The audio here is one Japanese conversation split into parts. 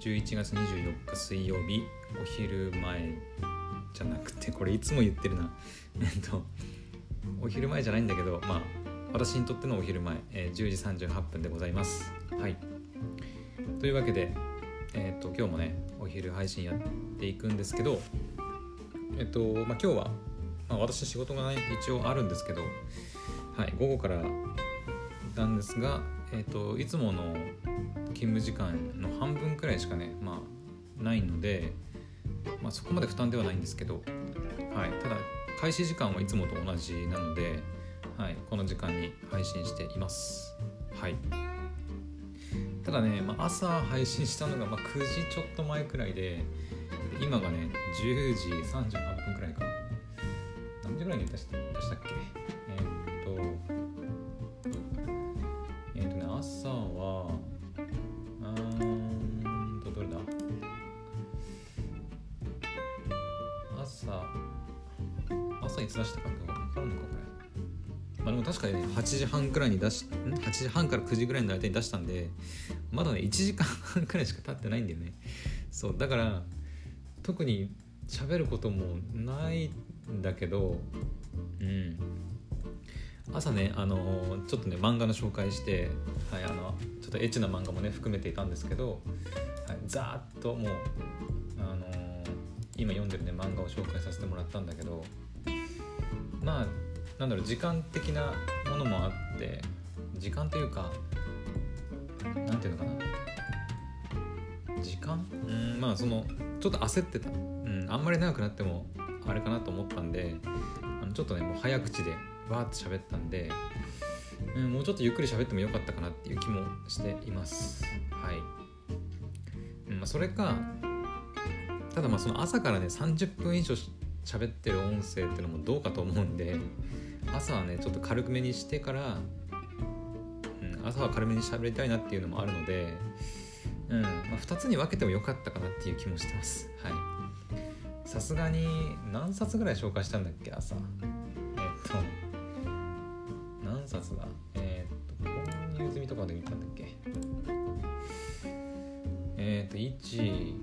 11月24日水曜日お昼前じゃなくてこれいつも言ってるな。えっとお昼前じゃないんだけどまあ私にとってのお昼前、えー、10時38分でございます。はい。というわけでえっと今日もねお昼配信やっていくんですけどえっとまあ今日は、まあ、私仕事がね一応あるんですけどはい午後からなんですがえっといつもの勤務時間の半分くらいしかねまあないので、まあ、そこまで負担ではないんですけど、はい、ただ開始時間はいつもと同じなので、はい、この時間に配信しています。はい。ただね、まあ、朝配信したのがま9時ちょっと前くらいで今がね10時38分くらいか。な何時ぐらいに出した出したっけ？って分かるのかこれまあでも確かにね8時半くらいに出しん？8時半から9時ぐらいの間に出したんでまだね1時間半くらいしか経ってないんだよね。そうだから特に喋ることもないんだけどうん。朝ねあのちょっとね漫画の紹介して、はい、あのちょっとエッチな漫画もね含めていたんですけど、はい、ざーっともう、あの今読んでるね漫画を紹介させてもらったんだけどまあなんだろう時間的なものもあって時間というかなんていうのかな。時間？うんまあそのちょっと焦ってた、うん、あんまり長くなってもあれかなと思ったんであのちょっとねもう早口でわーって喋ったんで、うん、もうちょっとゆっくり喋ってもよかったかなっていう気もしています。はい、うんまあ、それかただまあその朝からね30分以上喋ってる音声ってのもどうかと思うんで朝はねちょっと軽めにしてから、うん、朝は軽めに喋りたいなっていうのもあるのでうんまあ、2つに分けてもよかったかなっていう気もしてます。はい。さすがに何冊ぐらい紹介したんだっけ朝？えー、っと何冊だ？えー、っと購入済みとかで見たんだっけ？えー、っと1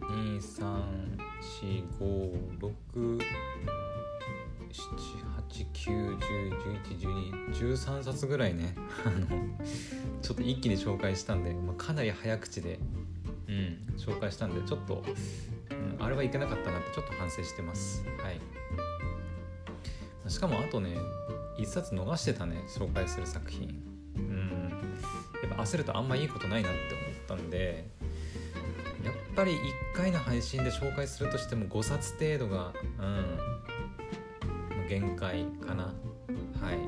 2 3 4 5 6 8。9。10。11。12。13冊ぐらいねちょっと一気に紹介したんで、まあ、かなり早口で、うん、紹介したんでちょっと、うん、あれはいけなかったなってちょっと反省してますはいしかもあとね一冊逃してたね紹介する作品うんやっぱ焦るとあんまいいことないなって思ったんでぱり1回の配信で紹介するとしても5冊程度がうん限界かな。はい。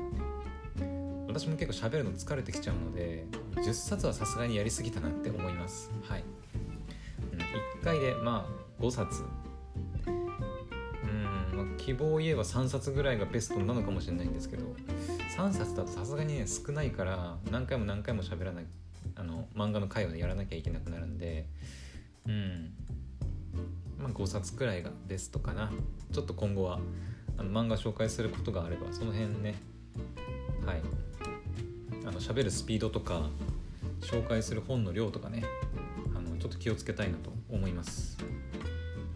私も結構喋るの疲れてきちゃうので10冊はさすがにやりすぎたなって思います。はい、うん、1回でまあ5冊。うん、まあ、希望を言えば3冊ぐらいがベストなのかもしれないんですけど3冊だとさすがにね少ないから何回も何回も喋らないあの漫画の回を、ね、やらなきゃいけなくなるんでうん。まあ5冊くらいがベストかな。ちょっと今後はあの漫画紹介することがあればその辺ね。はい。あの喋るスピードとか紹介する本の量とかね。あのちょっと気をつけたいなと思います。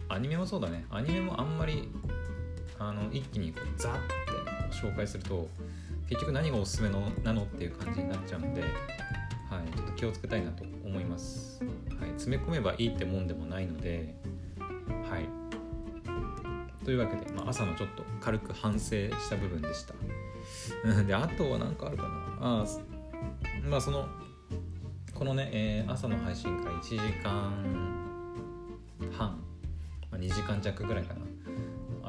アニメもそうだね。アニメもあんまりあの一気にこうザッて紹介すると結局何がおすすめのなのっていう感じになっちゃうんで、はい、ちょっと気をつけたいなと思います、詰め込めばいいってもんでもないのではい。というわけで、まあ、朝のちょっと軽く反省した部分でした。であとは何かあるかな。あまあそのこのね、えー、朝の配信から1時間半、まあ、2時間弱ぐらいかな。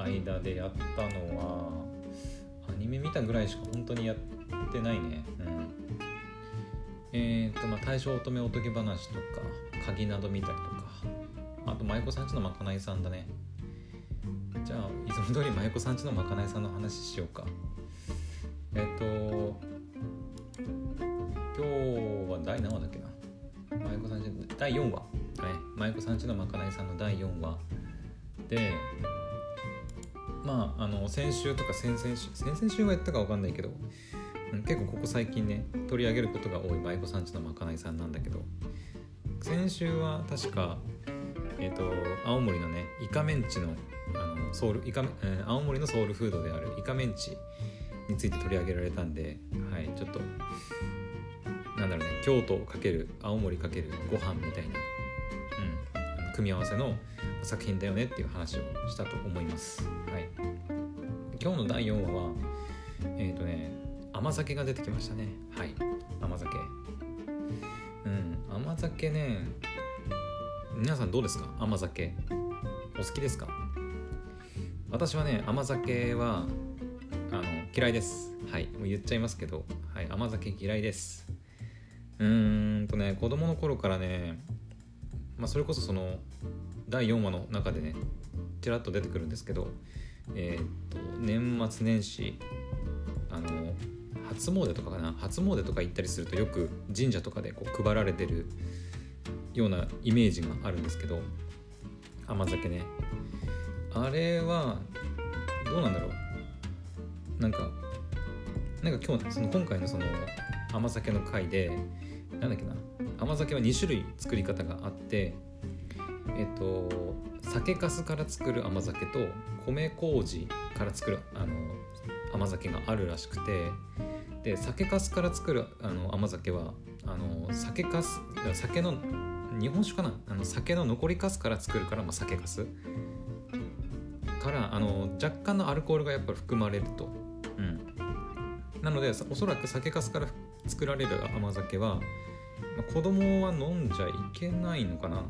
間でやったのはアニメ見たぐらいしか本当にやってないね。うん。え、ー、とまあ大正乙女おとぎ話とか鍵など見たりとか。あと舞妓さんちのまかないさんだね。じゃあいつも通り舞妓さんちのまかないさんの話しようか。えっ、と今日は第何話だっけな？舞妓さんち第4話。はい。舞妓さんちのまかないさんの第4話。でまああの先週とか先々週先々週はやったか分かんないけど結構ここ最近ね取り上げることが多い舞妓さんちのまかないさんなんだけど先週は確かえっ、と青森のねイカメンチのあのソウルイカ、えー青森のソウルフードであるイカメンチについて取り上げられたんではいちょっとなんだろうね京都かける青森かけるご飯みたいな、うん、組み合わせの作品だよねっていう話をしたと思います。はい。今日の第4話はえっ、とね甘酒が出てきましたね。はい。甘酒。うん。甘酒ね。皆さんどうですか？甘酒。お好きですか？私はね甘酒はあの嫌いです。はい。もう言っちゃいますけど、はい、甘酒嫌いです。うーんとね子供の頃からねまあそれこそその第4話の中でねちらっと出てくるんですけどえーっと年末年始あの初詣とかかな？初詣とか行ったりするとよく神社とかでこう配られてるようなイメージがあるんですけど甘酒ね。あれはどうなんだろう？なんかなんか今日その今回のその甘酒の回でなんだっけな？甘酒は2種類作り方があってえっと酒粕から作る甘酒と米麹から作るあの甘酒があるらしくてで酒粕から作るあの甘酒はあの酒粕酒の日本酒かな？あの酒の残り粕から作るから、まあ、酒粕。からあの若干のアルコールがやっぱり含まれると、うん、なのでおそらく酒粕から作られる甘酒は、まあ、子供は飲んじゃいけないのかな、うん、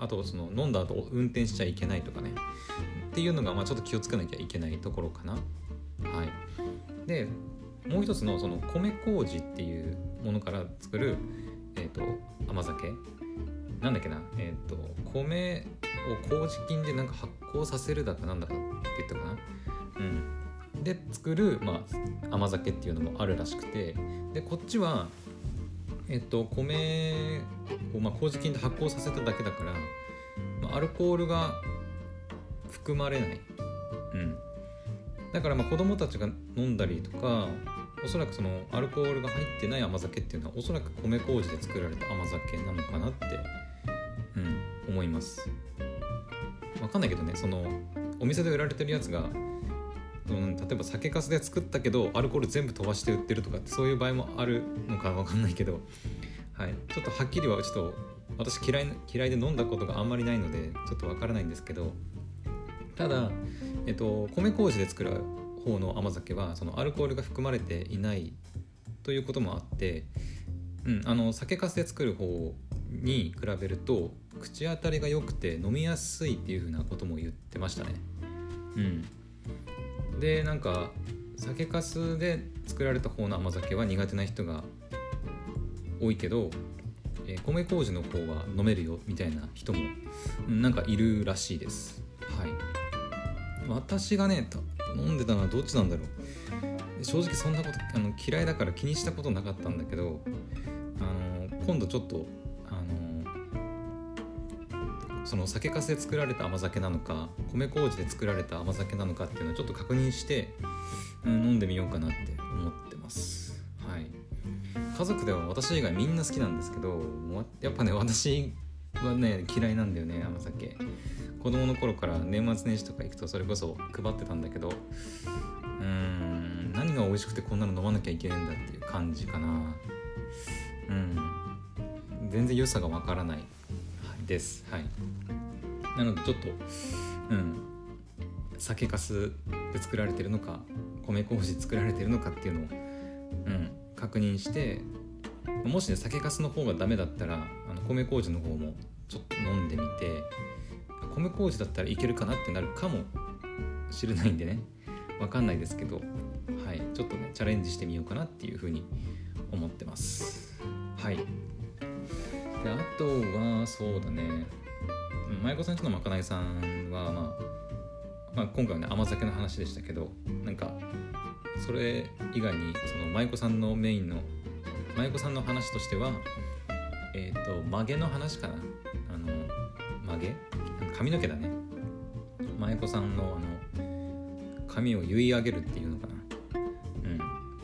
あとその飲んだ後運転しちゃいけないとかね。っていうのがまあちょっと気をつけなきゃいけないところかな。はい。でもう一つのその米麹っていうものから作る、えー、と甘酒。なんだっけなえっ、と米を麹菌でなんか発酵させるだかなんだかって言ったかな。うん。で作る、まあ、甘酒っていうのもあるらしくて。でこっちはえっ、と米を、まあ、麹菌で発酵させただけだから、まあ、アルコールが含まれない。うん。だからまあ子供たちが飲んだりとかおそらくそのアルコールが入ってない甘酒っていうのはおそらく米麹で作られた甘酒なのかなって、うん、思います。わかんないけどねそのお店で売られてるやつが、うん、例えば酒粕で作ったけどアルコール全部飛ばして売ってるとかってそういう場合もあるのかわかんないけど、はい、ちょっとはっきりはちょっと私嫌い嫌いで飲んだことがあんまりないのでちょっとわからないんですけどただ、えっと、米麹で作る方の甘酒はそのアルコールが含まれていないということもあって、うん、あの酒粕で作る方に比べると口当たりが良くて飲みやすいっていうふうなことも言ってましたね。うん、でなんか酒粕で作られた方の甘酒は苦手な人が多いけど、えー米麹の方は飲めるよみたいな人もうんなんかいるらしいです。私がね飲んでたのはどっちなんだろう。正直そんなことあの嫌いだから気にしたことなかったんだけどあの今度ちょっとあのその酒粕で作られた甘酒なのか米麹で作られた甘酒なのかっていうのをちょっと確認して、うん、飲んでみようかなって思ってます。はい。家族では私以外みんな好きなんですけどやっぱね私はね嫌いなんだよね甘酒。子供の頃から年末年始とか行くとそれこそ配ってたんだけどうーん何が美味しくてこんなの飲まなきゃいけないんだっていう感じかな。うん。全然良さがわからない。です。はい。なのでちょっとうん。酒粕で作られてるのか米麹作られてるのかっていうのを、うん、確認してもしね酒粕の方がダメだったらの米麹の方もちょっと飲んでみて米麹だったらいけるかなってなるかもしれないんでね。わかんないですけどはい。ちょっとねチャレンジしてみようかなっていうふうに思ってます。はい。であとはそうだね。舞妓さんちのまかないさんは、まあ、まあ今回はね甘酒の話でしたけどなんかそれ以外にその舞妓さんのメインの舞妓さんの話としてはえっ、と曲げの話かな。あの曲げ？髪の毛だね。舞妓さんのあの髪を結い上げるっていうのかな。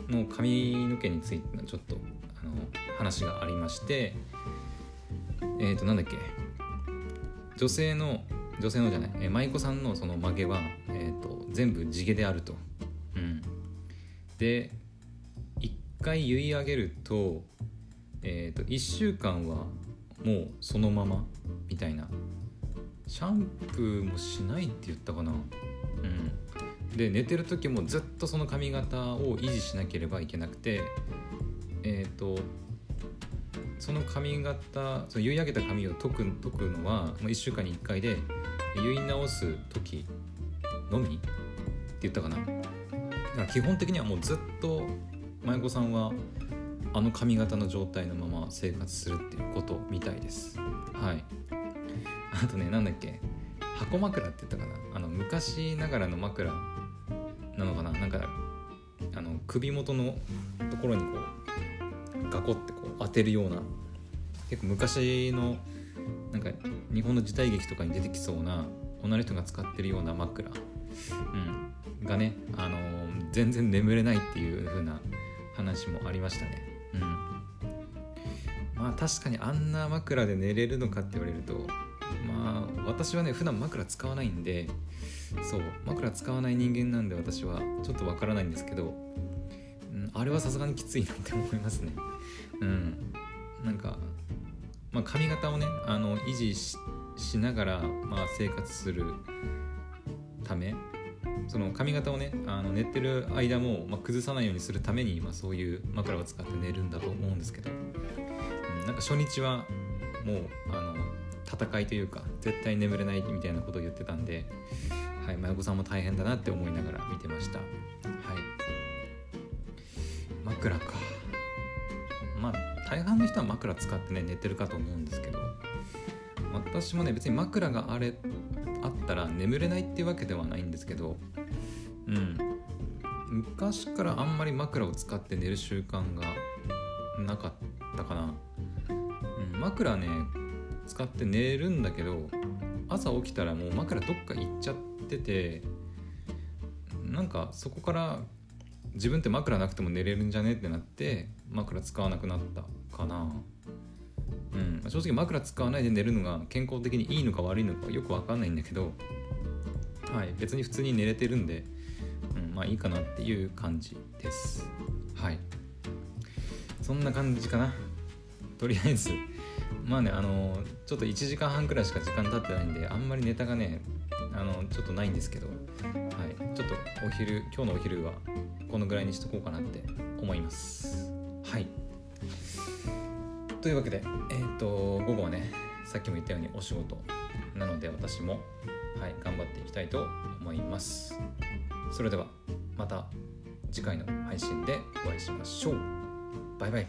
うん。の髪の毛についてのちょっとあの話がありまして。えっ、ー、となんだっけ？女性の女性のじゃない、えー、舞妓さんのその曲げは、えーと、全部地毛であると。うん、で一回結い上げると,、えーと、1週間はもうそのままみたいな。シャンプーもしないって言ったかな。うん。で寝てる時もずっとその髪型を維持しなければいけなくて。えっ、ー、とその髪型その結い上げた髪を解く解くのはもう1週間に1回で結い直す時のみって言ったかな。だから基本的にはもうずっと舞妓さんはあの髪型の状態のまま生活するっていうことみたいです。はい。あとねなんだっけ。箱枕って言ったかな。あの昔ながらの枕なのかな。なんかあの首元のところにこうガコってこう当てるような結構昔のなんか日本の時代劇とかに出てきそうな女の人が使ってるような枕、うん、がね、あのー、全然眠れないっていう風な話もありましたね。まあ確かにあんな枕で寝れるのかって言われるとまあ私はね普段枕使わないんでそう枕使わない人間なんで私はちょっとわからないんですけど、うん、あれはさすがにきついなって思いますね。うんなんか、まあ、髪型をねあの維持しながら、まあ、生活するためその髪型をねあの寝てる間も、まあ、崩さないようにするために、ま、そういう枕を使って寝るんだと思うんですけど、なんか初日はもうあの戦いというか絶対眠れないみたいなことを言ってたんで、はい、真横さんも大変だなって思いながら見てました。はい。枕か。まあ大半の人は枕使ってね寝てるかと思うんですけど私もね別に枕があれあったら眠れないっていうわけではないんですけどうん。昔からあんまり枕を使って寝る習慣がなかったかな、枕ね使って寝るんだけど朝起きたらもう枕どっか行っちゃっててなんかそこから自分って枕なくても寝れるんじゃねってなって枕使わなくなったかな。うん。正直枕使わないで寝るのが健康的にいいのか悪いのかよく分かんないんだけどはい。別に普通に寝れてるんで、うん、まあいいかなっていう感じです。はい。そんな感じかな。とりあえずまあねあのちょっと1時間半くらいしか時間経ってないんであんまりネタがねあのちょっとないんですけど、はい、ちょっとお昼今日のお昼はこのぐらいにしとこうかなって思います。はい。というわけでえっ、ー、と午後はねさっきも言ったようにお仕事なので私もはい頑張っていきたいと思います。それではまた次回の配信でお会いしましょう。バイバイ。